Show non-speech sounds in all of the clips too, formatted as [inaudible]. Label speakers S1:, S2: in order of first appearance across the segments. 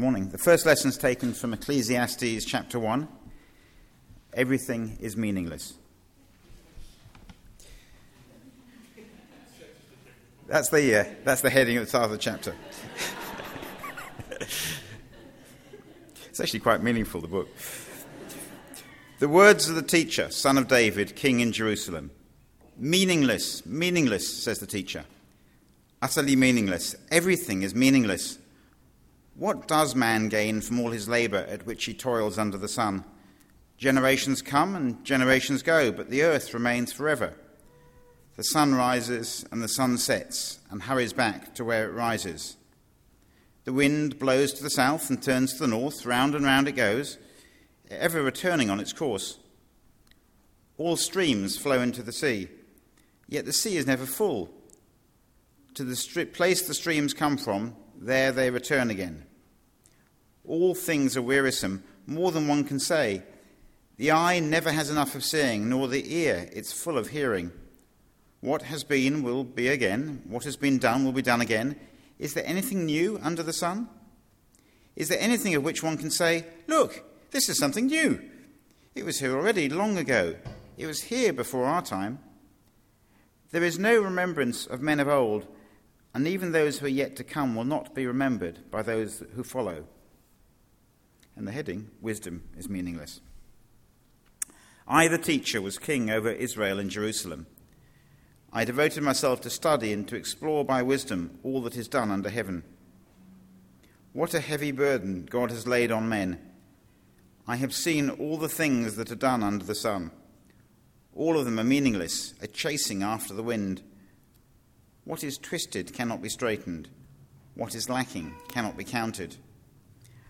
S1: morning. The first lesson is taken from Ecclesiastes chapter 1. Everything is meaningless. That's the, uh, that's the heading at the start of the chapter. [laughs] it's actually quite meaningful, the book. The words of the teacher, son of David, king in Jerusalem. Meaningless, meaningless, says the teacher. Utterly meaningless. Everything is meaningless. What does man gain from all his labour at which he toils under the sun? Generations come and generations go, but the earth remains forever. The sun rises and the sun sets and hurries back to where it rises. The wind blows to the south and turns to the north, round and round it goes, ever returning on its course. All streams flow into the sea, yet the sea is never full. To the place the streams come from, there they return again. All things are wearisome, more than one can say. The eye never has enough of seeing, nor the ear, it's full of hearing. What has been will be again, what has been done will be done again. Is there anything new under the sun? Is there anything of which one can say, Look, this is something new? It was here already long ago. It was here before our time. There is no remembrance of men of old, and even those who are yet to come will not be remembered by those who follow and the heading, Wisdom is Meaningless. I, the teacher, was king over Israel and Jerusalem. I devoted myself to study and to explore by wisdom all that is done under heaven. What a heavy burden God has laid on men. I have seen all the things that are done under the sun. All of them are meaningless, a chasing after the wind. What is twisted cannot be straightened. What is lacking cannot be counted.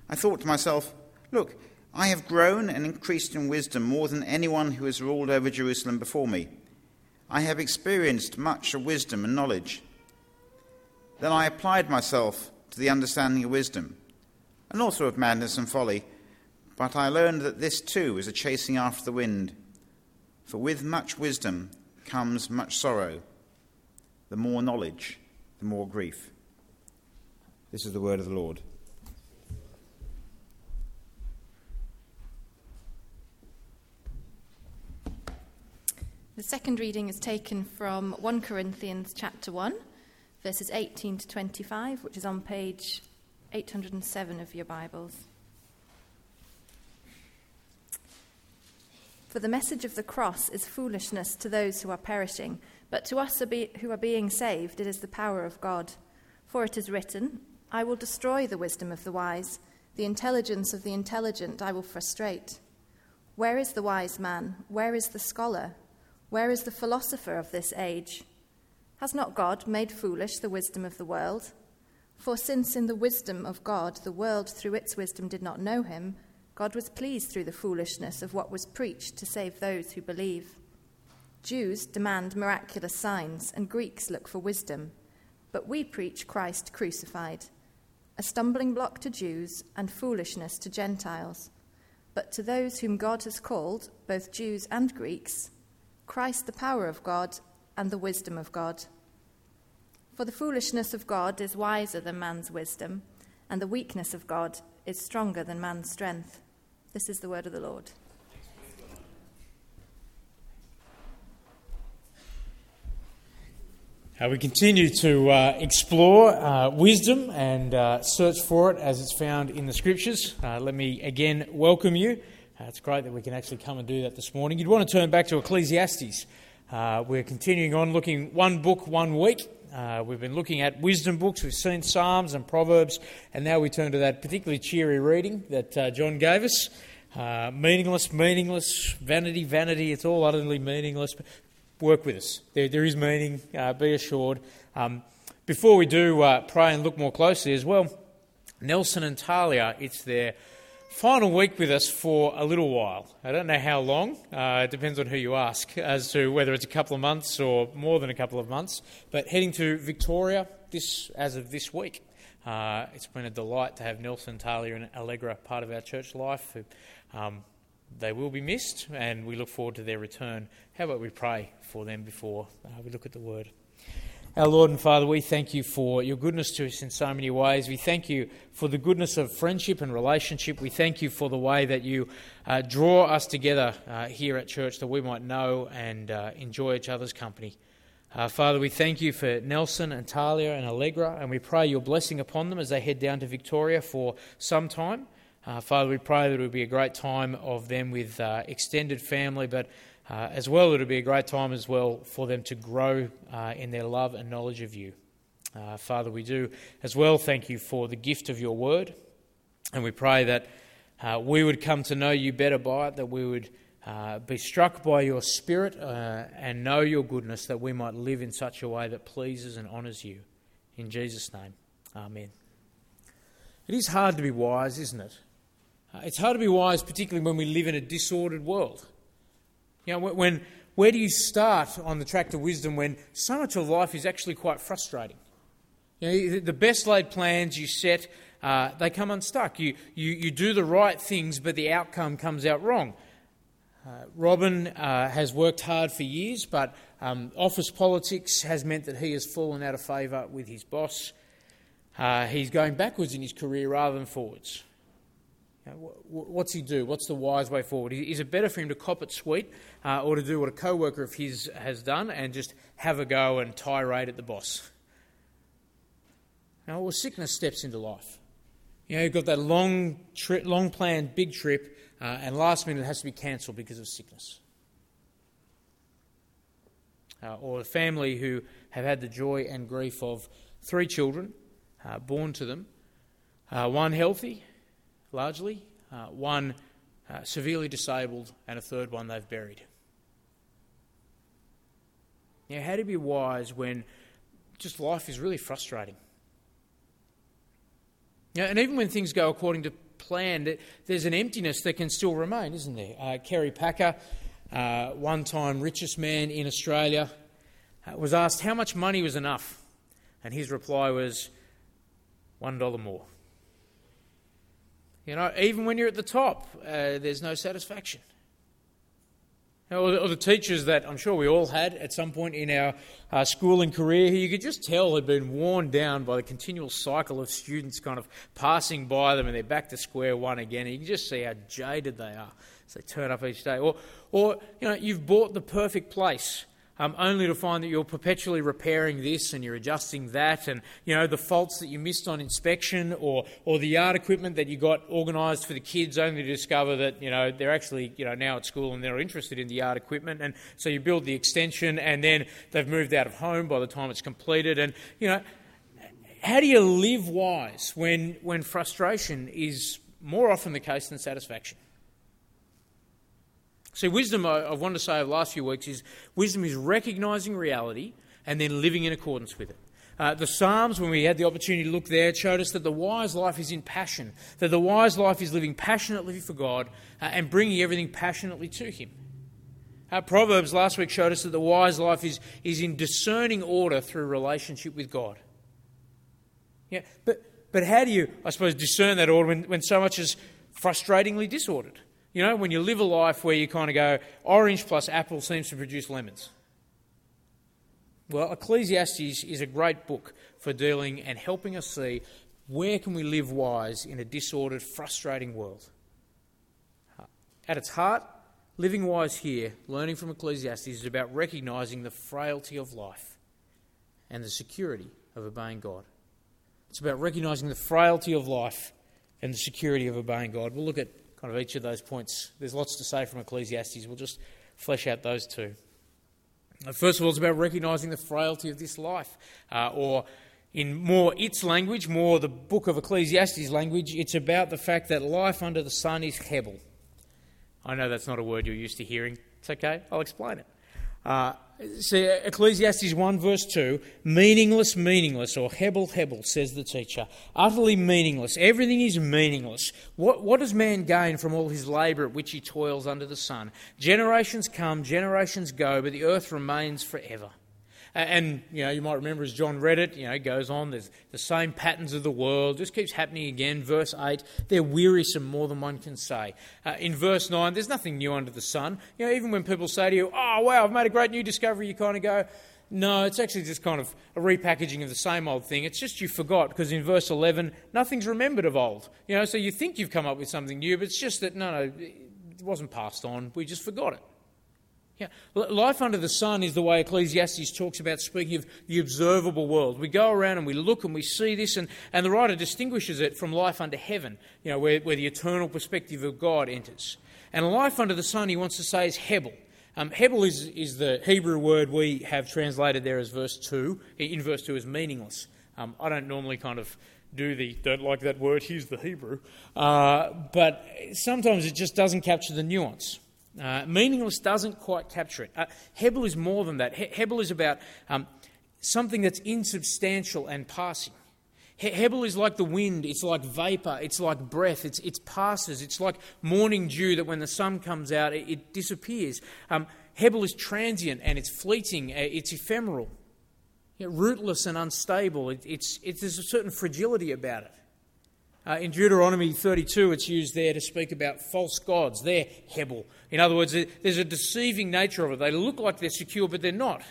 S1: I thought to myself, Look, I have grown and increased in wisdom more than anyone who has ruled over Jerusalem before me. I have experienced much of wisdom and knowledge. Then I applied myself to the understanding of wisdom, and also of madness and folly. But I learned that this too is a chasing after the wind. For with much wisdom comes much sorrow. The more knowledge, the more grief. This is the word of the Lord.
S2: The second reading is taken from 1 Corinthians chapter 1, verses 18 to 25, which is on page 807 of your Bibles. For the message of the cross is foolishness to those who are perishing, but to us who are being saved, it is the power of God. For it is written, I will destroy the wisdom of the wise, the intelligence of the intelligent I will frustrate. Where is the wise man? Where is the scholar? Where is the philosopher of this age? Has not God made foolish the wisdom of the world? For since in the wisdom of God the world through its wisdom did not know him, God was pleased through the foolishness of what was preached to save those who believe. Jews demand miraculous signs, and Greeks look for wisdom. But we preach Christ crucified, a stumbling block to Jews and foolishness to Gentiles. But to those whom God has called, both Jews and Greeks, Christ the power of God and the wisdom of God. For the foolishness of God is wiser than man's wisdom, and the weakness of God is stronger than man's strength. This is the word of the Lord.
S3: Uh, we continue to uh, explore uh, wisdom and uh, search for it as it's found in the scriptures. Uh, let me again welcome you. Uh, it's great that we can actually come and do that this morning. You'd want to turn back to Ecclesiastes. We're continuing on looking one book one week. We've been looking at wisdom books. We've seen Psalms and Proverbs, and now we turn to that particularly cheery reading that John gave us. Meaningless, meaningless, vanity, vanity. It's all utterly meaningless. Work with us. There, there is meaning. Uh, be assured. Um, before we do pray and look more closely as well, Nelson and Talia, it's their final week with us for a little while. I don't know how long, uh, it depends on who you ask as to whether it's a couple of months or more than a couple of months. But heading to Victoria this as of this week. Uh, it's been a delight to have Nelson, Talia, and Allegra part of our church life. Um, they will be missed, and we look forward to their return. How about we pray for them before uh, we look at the word? Our Lord and Father, we thank you for your goodness to us in so many ways. We thank you for the goodness of friendship and relationship. We thank you for the way that you uh, draw us together uh, here at church that we might know and uh, enjoy each other's company. Uh, Father, we thank you for Nelson and Talia and Allegra, and we pray your blessing upon them as they head down to Victoria for some time. Uh, Father, we pray that it would be a great time of them with uh, extended family, but uh, as well, it'll be a great time as well for them to grow uh, in their love and knowledge of you. Uh, Father, we do as well thank you for the gift of your word, and we pray that we would come to know you better by it, that we would uh, be struck by your spirit uh, and know your goodness, that we might live in such a way that pleases and honours you. In Jesus' name, Amen. It is hard to be wise, isn't it? It's hard to be wise, particularly when we live in a disordered world. You know, when, where do you start on the track to wisdom when so much of life is actually quite frustrating? You know, the best laid plans you set, uh, they come unstuck. You, you, you do the right things, but the outcome comes out wrong. Uh, Robin uh, has worked hard for years, but um, office politics has meant that he has fallen out of favour with his boss. Uh, he's going backwards in his career rather than forwards. What's he do? What's the wise way forward? Is it better for him to cop it sweet uh, or to do what a co worker of his has done and just have a go and tirade at the boss? Now, well, sickness steps into life. You know, you've got that long, tri- long planned big trip, uh, and last minute it has to be cancelled because of sickness. Uh, or a family who have had the joy and grief of three children uh, born to them, uh, one healthy, largely, uh, one uh, severely disabled, and a third one they've buried. Now, how to be wise when just life is really frustrating? And even when things go according to plan, there's an emptiness that can still remain, isn't there? Uh, Kerry Packer, uh, one time richest man in Australia, uh, was asked how much money was enough, and his reply was $1 more. You know, even when you're at the top, uh, there's no satisfaction. Or the, teachers that I'm sure we all had at some point in our uh, schooling career, who you could just tell had been worn down by the continual cycle of students kind of passing by them and they're back to square one again. And you can just see how jaded they are as they turn up each day. Or, or you know, you've bought the perfect place um, only to find that you're perpetually repairing this and you're adjusting that, and you know the faults that you missed on inspection, or or the yard equipment that you got organised for the kids, only to discover that you know they're actually you know now at school and they're interested in the yard equipment, and so you build the extension, and then they've moved out of home by the time it's completed, and you know how do you live wise when when frustration is more often the case than satisfaction? See, wisdom, I wanted to say over the last few weeks, is wisdom is recognizing reality and then living in accordance with it. Uh, the Psalms, when we had the opportunity to look there, showed us that the wise life is in passion, that the wise life is living passionately for God uh, and bringing everything passionately to Him. Uh, Proverbs last week showed us that the wise life is, is in discerning order through relationship with God. Yeah, but, but how do you, I suppose, discern that order when, when so much is frustratingly disordered? You know, when you live a life where you kind of go, orange plus apple seems to produce lemons. Well, Ecclesiastes is a great book for dealing and helping us see where can we live wise in a disordered, frustrating world. At its heart, living wise here, learning from Ecclesiastes, is about recognizing the frailty of life and the security of obeying God. It's about recognizing the frailty of life and the security of obeying God. We'll look at kind of each of those points. There's lots to say from Ecclesiastes. We'll just flesh out those two. First of all, it's about recognizing the frailty of this life, uh, or in more its language, more the book of Ecclesiastes language, it's about the fact that life under the sun is hebel. I know that's not a word you're used to hearing. It's okay, I'll explain it. Uh, see, Ecclesiastes 1, verse 2 meaningless, meaningless, or hebel, hebel, says the teacher. Utterly meaningless. Everything is meaningless. What, what does man gain from all his labour at which he toils under the sun? Generations come, generations go, but the earth remains forever. And, you know, you might remember as John read it, you know, it goes on, there's the same patterns of the world, just keeps happening again. Verse 8, they're wearisome more than one can say. Uh, in verse 9, there's nothing new under the sun. You know, even when people say to you, oh, wow, I've made a great new discovery, you kind of go, No, it's actually just kind of a repackaging of the same old thing. It's just you forgot because in verse 11, nothing's remembered of old. You know, so you think you've come up with something new, but it's just that, no, no, it wasn't passed on. We just forgot it. Yeah. Life under the sun is the way Ecclesiastes talks about speaking of the observable world. We go around and we look and we see this, and, and the writer distinguishes it from life under heaven, you know, where, where the eternal perspective of God enters. And life under the sun, he wants to say, is Hebel. Um, Hebel is, is the Hebrew word we have translated there as verse 2, in verse 2 is meaningless. Um, I don't normally kind of do the don't like that word, here's the Hebrew. Uh, but sometimes it just doesn't capture the nuance. Uh, meaningless doesn't quite capture it. Uh, Hebel is more than that. He- Hebel is about um, something that's insubstantial and passing. He- Hebel is like the wind, it's like vapor, it's like breath, it's, it passes, it's like morning dew that when the sun comes out, it, it disappears. Um, Hebel is transient and it's fleeting, uh, it's ephemeral, you know, rootless and unstable. It, it's, it, there's a certain fragility about it. Uh, in Deuteronomy 32, it's used there to speak about false gods. They're Hebel. In other words, there's a deceiving nature of it. They look like they're secure, but they're not.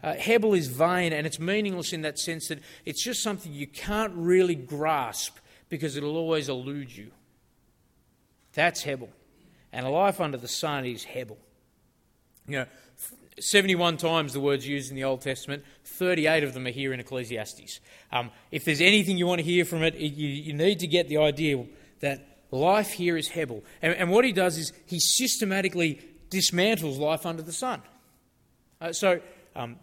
S3: Uh, Hebel is vain and it's meaningless in that sense that it's just something you can't really grasp because it'll always elude you. That's Hebel. And a life under the sun is Hebel. You know, 71 times the words used in the Old Testament, 38 of them are here in Ecclesiastes. Um, if there's anything you want to hear from it, you, you, need to get the idea that life here is Hebel. And, and what he does is he systematically dismantles life under the sun. Uh, so um,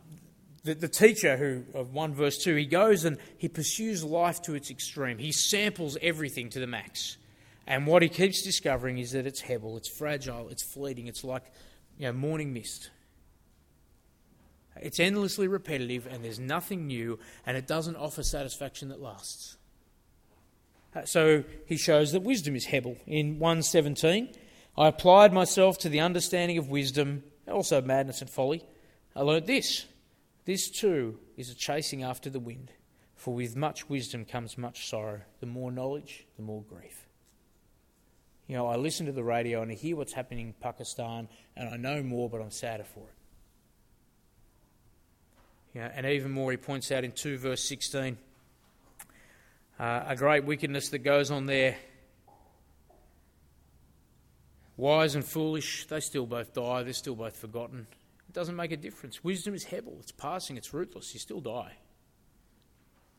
S3: the, the, teacher who of 1 verse 2, he goes and he pursues life to its extreme. He samples everything to the max. And what he keeps discovering is that it's Hebel, it's fragile, it's fleeting, it's like you know, morning mist. It's endlessly repetitive and there's nothing new and it doesn't offer satisfaction that lasts. Uh, so he shows that wisdom is Hebel. In 117, I applied myself to the understanding of wisdom, also madness and folly. I learnt this. This too is a chasing after the wind, for with much wisdom comes much sorrow. The more knowledge, the more grief. You know, I listen to the radio and I hear what's happening in Pakistan, and I know more, but I'm sadder for it. Yeah, and even more, he points out in 2 verse 16 uh, a great wickedness that goes on there. Wise and foolish, they still both die, they're still both forgotten. It doesn't make a difference. Wisdom is Hebel, it's passing, it's rootless, you still die.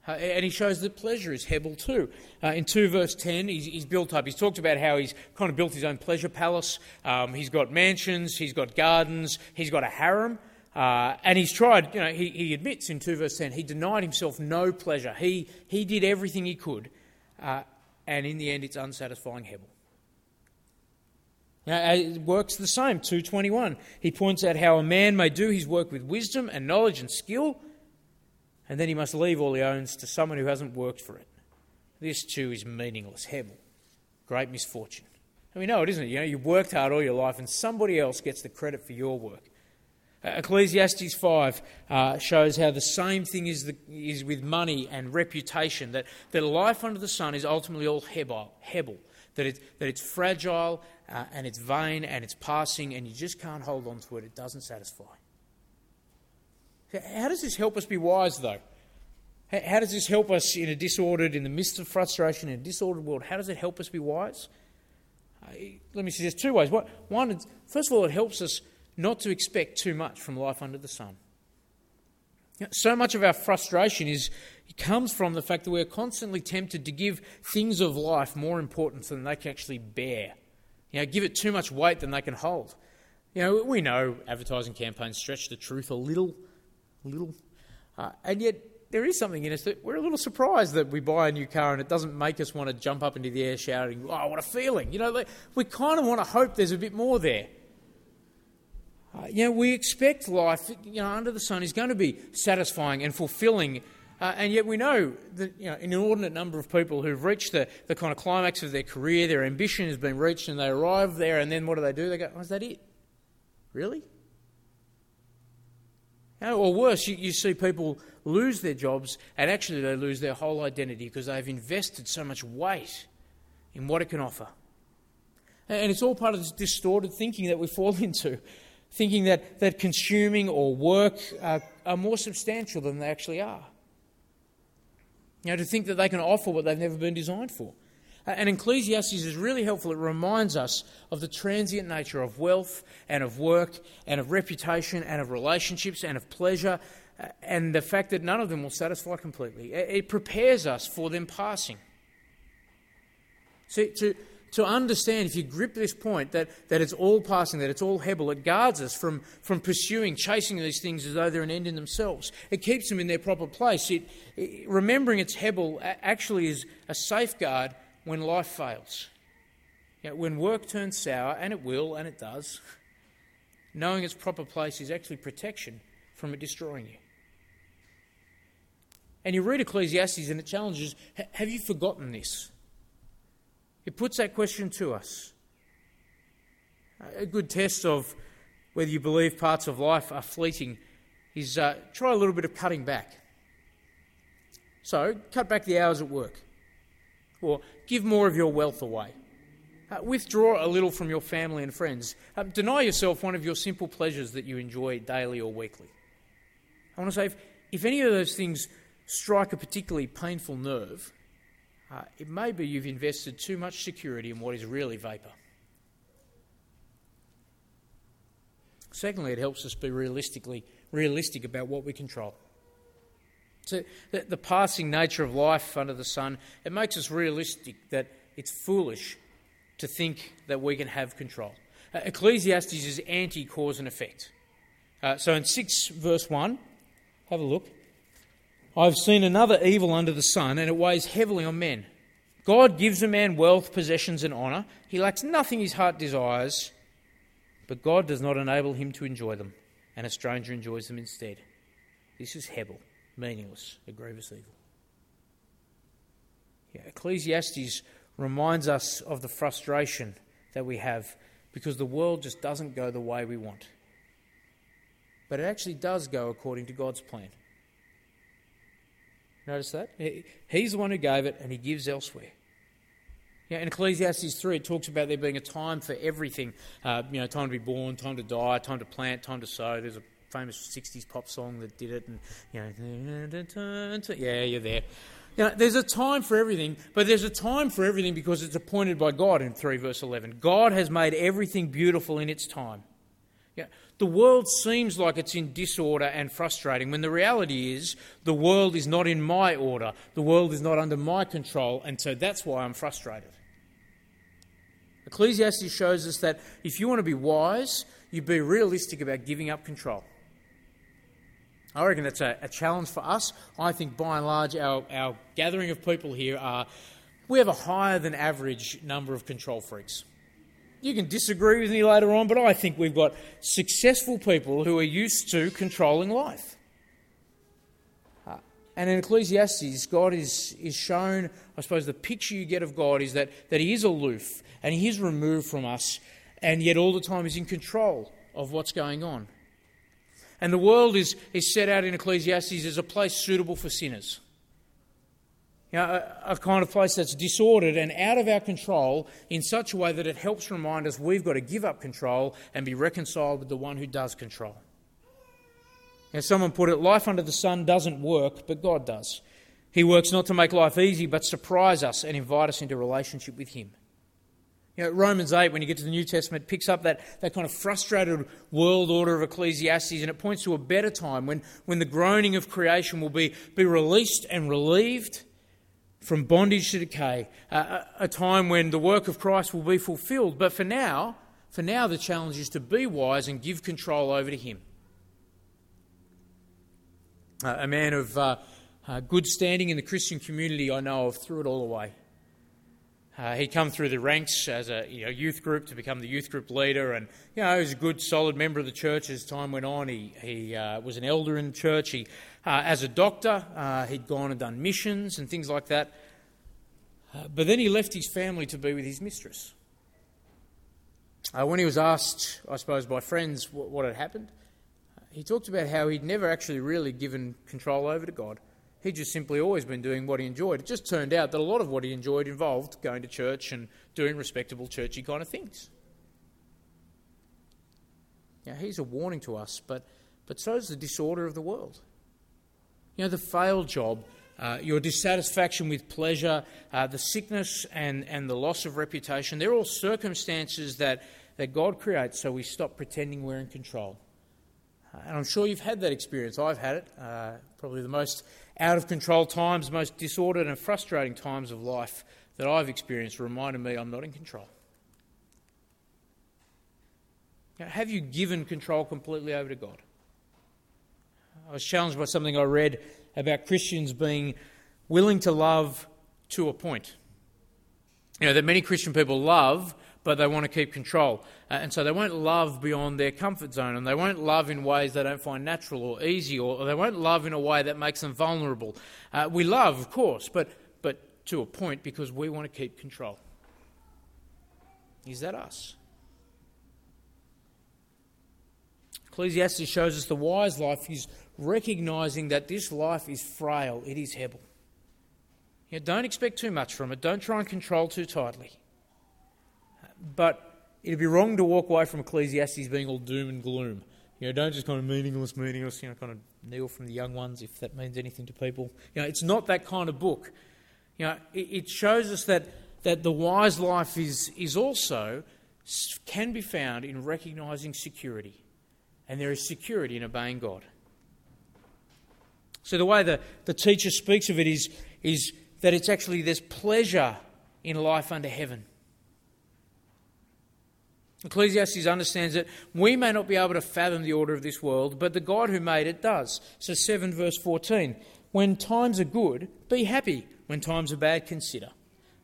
S3: Uh, and he shows that pleasure is Hebel too. Uh, in 2 verse 10, he's, he's, built up, he's talked about how he's kind of built his own pleasure palace. Um, he's got mansions, he's got gardens, he's got a harem. Uh, and he's tried, you know, he, he admits in 2 verse 10, he denied himself no pleasure. He, he did everything he could. Uh, and in the end, it's unsatisfying Hebel. Now, it works the same. 221. He points out how a man may do his work with wisdom and knowledge and skill, and then he must leave all he owns to someone who hasn't worked for it. This too is meaningless. Hebel. Great misfortune. And we know it, isn't it? You know, you've worked hard all your life, and somebody else gets the credit for your work. Ecclesiastes 5 uh, shows how the same thing is, the, is with money and reputation, that, that life under the sun is ultimately all hebel, hebel that, it, that it's fragile uh, and it's vain and it's passing and you just can't hold on to it. It doesn't satisfy. How does this help us be wise, though? How does this help us in a disordered, in the midst of frustration, in a disordered world? How does it help us be wise? Uh, let me suggest two ways. One, first of all, it helps us not to expect too much from life under the sun. So much of our frustration is comes from the fact that we're constantly tempted to give things of life more importance than they can actually bear. You know, give it too much weight than they can hold. You know, we know advertising campaigns stretch the truth a little, little, uh, and yet there is something in us that we're a little surprised that we buy a new car and it doesn't make us want to jump up into the air shouting, "Oh, what a feeling!" You know, we kind of want to hope there's a bit more there. Uh, you know, we expect life, you know, under the sun is going to be satisfying and fulfilling. Uh, and yet we know that you know, an inordinate number of people who've reached the, the kind of climax of their career, their ambition has been reached, and they arrive there, and then what do they do? They go, oh, is that it? Really? You know, or worse, you, you see people lose their jobs, and actually they lose their whole identity because they've invested so much weight in what it can offer. And it's all part of this distorted thinking that we fall [laughs] into thinking that, that consuming or work uh, are more substantial than they actually are. You know, to think that they can offer what they've never been designed for. Uh, and Ecclesiastes is really helpful. It reminds us of the transient nature of wealth and of work and of reputation and of relationships and of pleasure uh, and the fact that none of them will satisfy completely. It prepares us for them passing. See, to, to understand, if you grip this point, that, that it's all passing, that it's all Hebel, it guards us from, from pursuing, chasing these things as though they're an end in themselves. It keeps them in their proper place. It, it, remembering it's Hebel actually is a safeguard when life fails. You know, when work turns sour, and it will, and it does, knowing its proper place is actually protection from it destroying you. And you read Ecclesiastes and it challenges have you forgotten this? It puts that question to us. A good test of whether you believe parts of life are fleeting is uh, try a little bit of cutting back. So, cut back the hours at work, or give more of your wealth away. Uh, withdraw a little from your family and friends. Uh, deny yourself one of your simple pleasures that you enjoy daily or weekly. I want to say if, if any of those things strike a particularly painful nerve, uh, it may be you've invested too much security in what is really vapour. Secondly, it helps us be realistically realistic about what we control. So the, the passing nature of life under the sun, it makes us realistic that it's foolish to think that we can have control. Uh, Ecclesiastes is anti cause and effect. Uh, so in 6 verse 1, have a look. I've seen another evil under the sun, and it weighs heavily on men. God gives a man wealth, possessions, and honour. He lacks nothing his heart desires, but God does not enable him to enjoy them, and a stranger enjoys them instead. This is Hebel, meaningless, a grievous evil. Yeah, Ecclesiastes reminds us of the frustration that we have because the world just doesn't go the way we want. But it actually does go according to God's plan. Notice that? He's the one who gave it and he gives elsewhere. In Ecclesiastes 3, it talks about there being a time for everything. Uh, you know, time to be born, time to die, time to plant, time to sow. There's a famous 60s pop song that did it, and, you know, yeah, you're there. There's a time for everything, but there's a time for everything because it's appointed by God in 3 verse 11. God has made everything beautiful in its time. Yeah, the world seems like it's in disorder and frustrating when the reality is the world is not in my order, the world is not under my control, and so that's why I'm frustrated. Ecclesiastes shows us that if you want to be wise, you be realistic about giving up control. I reckon that's a, a, challenge for us. I think by and large, our, our gathering of people here are, we have a higher than average number of control freaks. You can disagree with me later on, but I think we've got successful people who are used to controlling life. Uh, and in Ecclesiastes, God is, is shown, I suppose, the picture you get of God is that, that He is aloof and He is removed from us, and yet all the time He's in control of what's going on. And the world is, is set out in Ecclesiastes as a place suitable for sinners you know, a, a, kind of place that's disordered and out of our control in such a way that it helps remind us we've got to give up control and be reconciled with the one who does control. As someone put it, life under the sun doesn't work, but God does. He works not to make life easy, but surprise us and invite us into relationship with Him. You know, Romans 8, when you get to the New Testament, picks up that, that kind of frustrated world order of Ecclesiastes and it points to a better time when, when the groaning of creation will be, be released and relieved from bondage to decay, a, a time when the work of Christ will be fulfilled. But for now, for now, the challenge is to be wise and give control over to Him. Uh, a man of uh, uh, good standing in the Christian community I know of threw it all away. Uh, he'd come through the ranks as a you know, youth group to become the youth group leader, and you know he was a good, solid member of the church as time went on. He he uh, was an elder in the church. He, uh, as a doctor, uh, he'd gone and done missions and things like that. Uh, but then he left his family to be with his mistress. Uh, when he was asked, I suppose, by friends what, what had happened, he talked about how he'd never actually really given control over to God He'd just simply always been doing what he enjoyed. It just turned out that a lot of what he enjoyed involved going to church and doing respectable churchy kind of things. Know, he's a warning to us, but, but so is the disorder of the world. You know, the failed job, uh, your dissatisfaction with pleasure, uh, the sickness and, and the loss of reputation, they're all circumstances that, that God creates so we stop pretending we're in control. And I'm sure you've had that experience. I've had it. Uh, probably the most out of control times, most disordered and frustrating times of life that I've experienced reminded me I'm not in control. Now, have you given control completely over to God? I was challenged by something I read about Christians being willing to love to a point. You know, that many Christian people love, but they want to keep control. Uh, and so they won't love beyond their comfort zone, and they won't love in ways they don't find natural or easy, or, or they won't love in a way that makes them vulnerable. Uh, we love, of course, but, but to a point because we want to keep control. Is that us? Ecclesiastes shows us the wise life is recognizing that this life is frail, it is hebel. You know, don't expect too much from it, don't try and control too tightly. But it'd be wrong to walk away from Ecclesiastes being all doom and gloom. You know, don't just kind of meaningless, meaningless, you know, kind of Neil from the young ones if that means anything to people. You know, it's not that kind of book. You know, it, it shows us that, that the wise life is, is also can be found in recognizing security. And there is security in obeying God. So the way the, the teacher speaks of it is, is that it's actually there's pleasure in life under heaven. Ecclesiastes understands that we may not be able to fathom the order of this world, but the God who made it does. So 7 verse 14. When times are good, be happy. When times are bad, consider.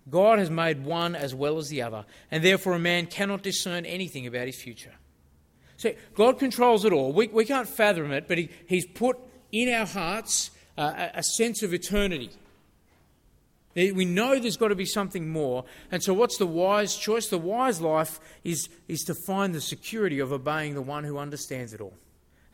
S3: God has made one as well as the other, and therefore a man cannot discern anything about his future. So God controls it all. We, we can't fathom it, but he, He's put in our hearts uh, a, a sense of eternity. We know there's got to be something more. And so, what's the wise choice? The wise life is, is to find the security of obeying the one who understands it all.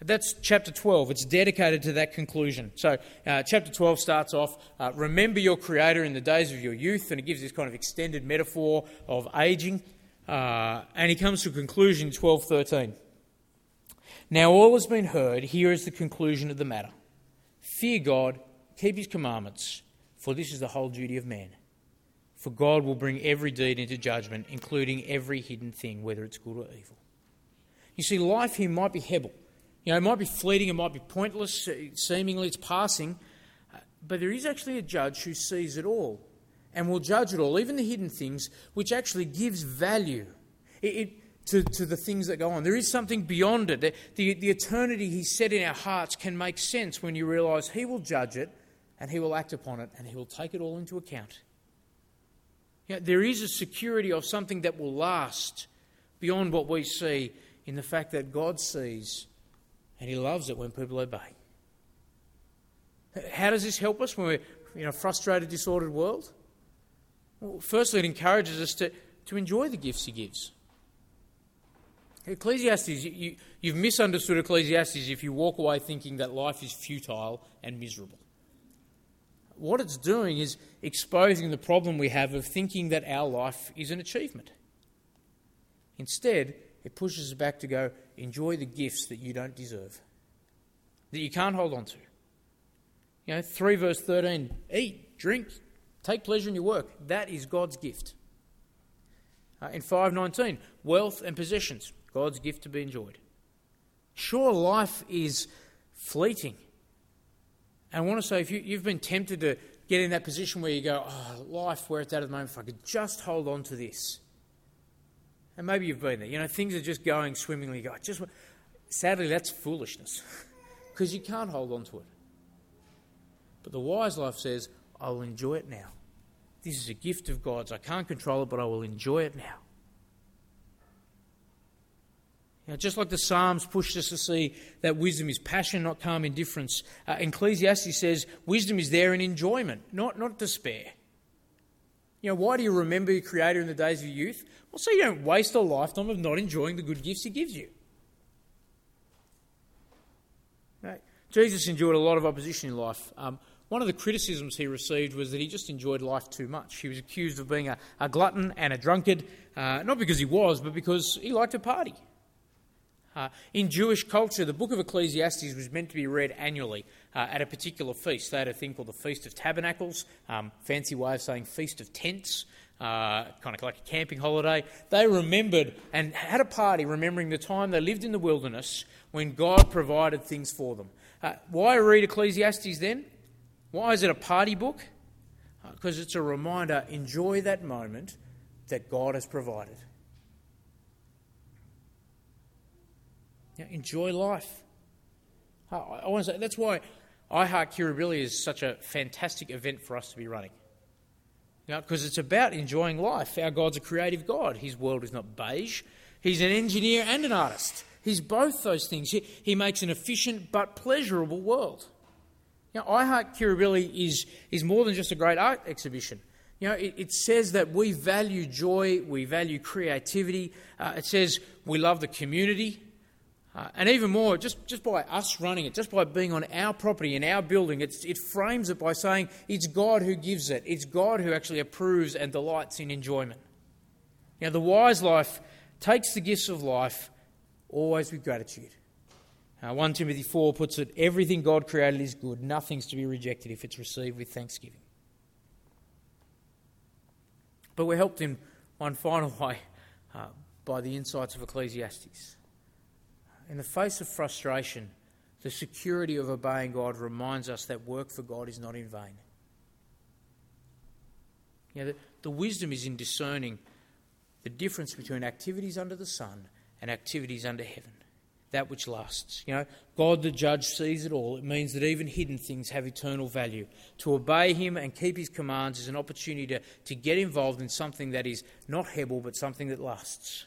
S3: That's chapter 12. It's dedicated to that conclusion. So, uh, chapter 12 starts off uh, Remember your Creator in the days of your youth, and it gives this kind of extended metaphor of aging. Uh, and he comes to a conclusion 12:13. Now, all has been heard. Here is the conclusion of the matter Fear God, keep his commandments for this is the whole duty of man. For God will bring every deed into judgment, including every hidden thing, whether it's good or evil. You see, life here might be hebel. You know, it might be fleeting, it might be pointless, seemingly it's passing, but there is actually a judge who sees it all and will judge it all, even the hidden things, which actually gives value it, it, to, to the things that go on. There is something beyond it. The, the, the eternity He's set in our hearts can make sense when you realise He will judge it and he will act upon it and he will take it all into account. You know, there is a security of something that will last beyond what we see in the fact that God sees and he loves it when people obey. How does this help us when we're in a frustrated, disordered world? Well, firstly, it encourages us to, to enjoy the gifts he gives. Ecclesiastes, you, you've misunderstood Ecclesiastes if you walk away thinking that life is futile and miserable what it's doing is exposing the problem we have of thinking that our life is an achievement. Instead, it pushes us back to go, enjoy the gifts that you don't deserve, that you can't hold on to. You know, 3 verse 13 eat, drink, take pleasure in your work. That is God's gift. Uh, in 519, wealth and possessions, God's gift to be enjoyed. Sure, life is fleeting. And I want to say, if you, you've been tempted to get in that position where you go, oh, life where it's at at the moment, if I could just hold on to this. And maybe you've been there. You know, things are just going swimmingly. Go, just sadly, that's foolishness [laughs] because you can't hold on to it. But the wise life says, I will enjoy it now. This is a gift of God's. I can't control it, but I will enjoy it now. Just like the Psalms pushed us to see that wisdom is passion, not calm indifference, uh, Ecclesiastes says wisdom is there in enjoyment, not, not despair. You know, why do you remember your Creator in the days of your youth? Well, so you don't waste a lifetime of not enjoying the good gifts He gives you. Right? Jesus endured a lot of opposition in life. Um, one of the criticisms he received was that he just enjoyed life too much. He was accused of being a, a glutton and a drunkard, uh, not because he was, but because he liked to party. Uh, in Jewish culture, the book of Ecclesiastes was meant to be read annually uh, at a particular feast. They had a thing called the Feast of Tabernacles, um, fancy way of saying Feast of Tents, uh, kind of like a camping holiday. They remembered and had a party remembering the time they lived in the wilderness when God provided things for them. Uh, why read Ecclesiastes then? Why is it a party book? Because uh, it's a reminder enjoy that moment that God has provided. Enjoy life. I, I want to say that's why I Heart Kirribilli is such a fantastic event for us to be running. Because it's about enjoying life. Our God's a creative God. His world is not beige. He's an engineer and an artist. He's both those things. He, he makes an efficient but pleasurable world. You know, I Heart Kirribilli is, is more than just a great art exhibition. You know, it, it says that we value joy, we value creativity. Uh, it says we love the community. Uh, and even more, just, just by us running it, just by being on our property, in our building, it frames it by saying it's God who gives it. It's God who actually approves and delights in enjoyment. Now, the wise life takes the gifts of life always with gratitude. Uh, 1 Timothy 4 puts it everything God created is good, nothing's to be rejected if it's received with thanksgiving. But we're helped in one final [laughs] way uh, by the insights of Ecclesiastes in the face of frustration, the security of obeying God reminds us that work for God is not in vain. You know, the, the wisdom is in discerning the difference between activities under the sun and activities under heaven, that which lasts. You know, God the judge sees it all. It means that even hidden things have eternal value. To obey Him and keep His commands is an opportunity to, to get involved in something that is not Hebel, but something that lasts.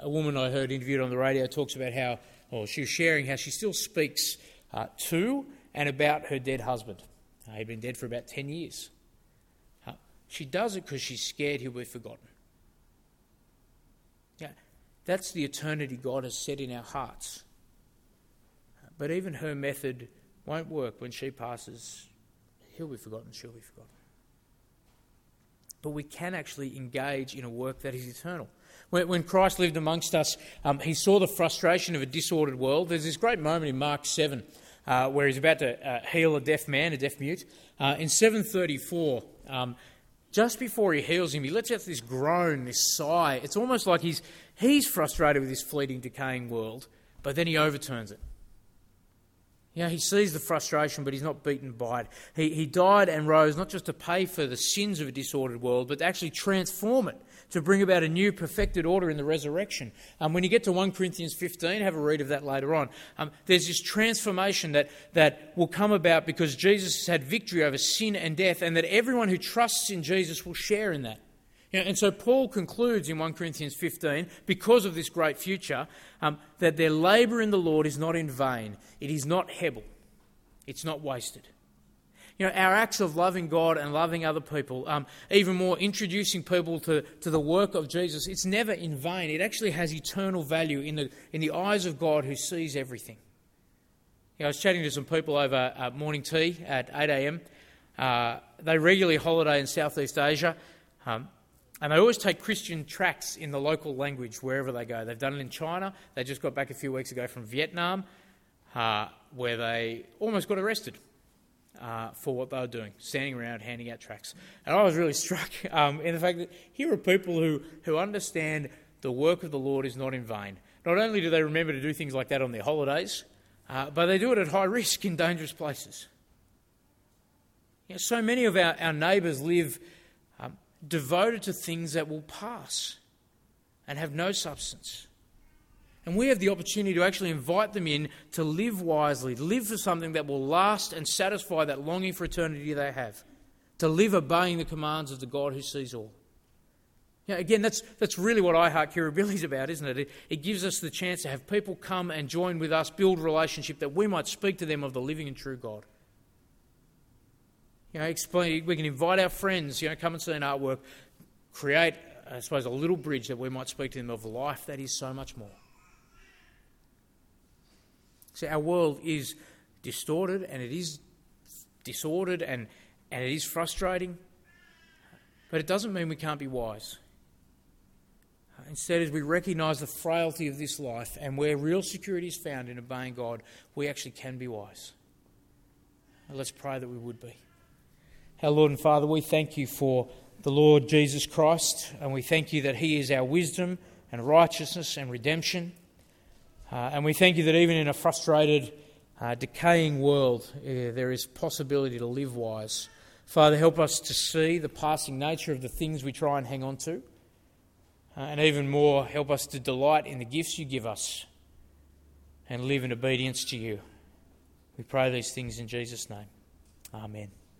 S3: A woman I heard interviewed on the radio talks about how, or she was sharing how she still speaks uh, to and about her dead husband. Uh, he'd been dead for about 10 years. Uh, she does it because she's scared he'll be forgotten. Yeah, that's the eternity God has set in our hearts. But even her method won't work when she passes. He'll be forgotten, she'll be forgotten. But we can actually engage in a work that is eternal. When, Christ lived amongst us, um, he saw the frustration of a disordered world. There's this great moment in Mark 7 uh, where he's about to uh, heal a deaf man, a deaf mute. Uh, in 734, um, just before he heals him, he lets out this groan, this sigh. It's almost like he's, he's frustrated with this fleeting, decaying world, but then he overturns it. You know, he sees the frustration, but he's not beaten by it. He, he died and rose not just to pay for the sins of a disordered world, but to actually transform it to bring about a new perfected order in the resurrection. Um, when you get to 1 Corinthians 15, have a read of that later on, um, there's this transformation that, that will come about because Jesus has had victory over sin and death, and that everyone who trusts in Jesus will share in that. You know, and so Paul concludes in 1 Corinthians 15, because of this great future, um, that their labour in the Lord is not in vain. It is not hebel. It's not wasted. You know, our acts of loving God and loving other people, um, even more introducing people to, to the work of Jesus, it's never in vain. It actually has eternal value in the, in the eyes of God who sees everything. You know, I was chatting to some people over uh, morning tea at 8 a.m. Uh, they regularly holiday in Southeast Asia. Um, and they always take Christian tracts in the local language wherever they go. They've done it in China. They just got back a few weeks ago from Vietnam, uh, where they almost got arrested uh, for what they were doing, standing around handing out tracts. And I was really [laughs] struck um, in the fact that here are people who, who understand the work of the Lord is not in vain. Not only do they remember to do things like that on their holidays, uh, but they do it at high [laughs] risk in dangerous places. You know, so many of our, our neighbours live um, devoted to things that will pass and have no substance. And we have the opportunity to actually invite them in to live wisely, to live for something that will last and satisfy that longing for eternity they have, to live obeying the commands of the God who sees all. Know, again, that's, that's really what I Heart Kirribilli is about, isn't it? it? It gives us the chance to have people come and join with us, build relationship, that we might speak to them of the living and true God. You know, explain, we can invite our friends, you know, come and see an artwork, create, I suppose, a little bridge that we might speak to them of life that is so much more. So our world is distorted and it is disordered and, and it is frustrating, but it doesn't mean we can't be wise. Instead, as we recognize the frailty of this life and where real security is found in obeying God, we actually can be wise. And let's pray that we would be. Our Lord and Father, we thank you for the Lord Jesus Christ, and we thank you that He is our wisdom and righteousness and redemption. Uh, and we thank you that even in a frustrated, uh, decaying world, uh, there is possibility to live wise. Father, help us to see the passing nature of the things we try and hang on to. Uh, and even more, help us to delight in the gifts you give us and live in obedience to you. We pray these things in Jesus' name. Amen.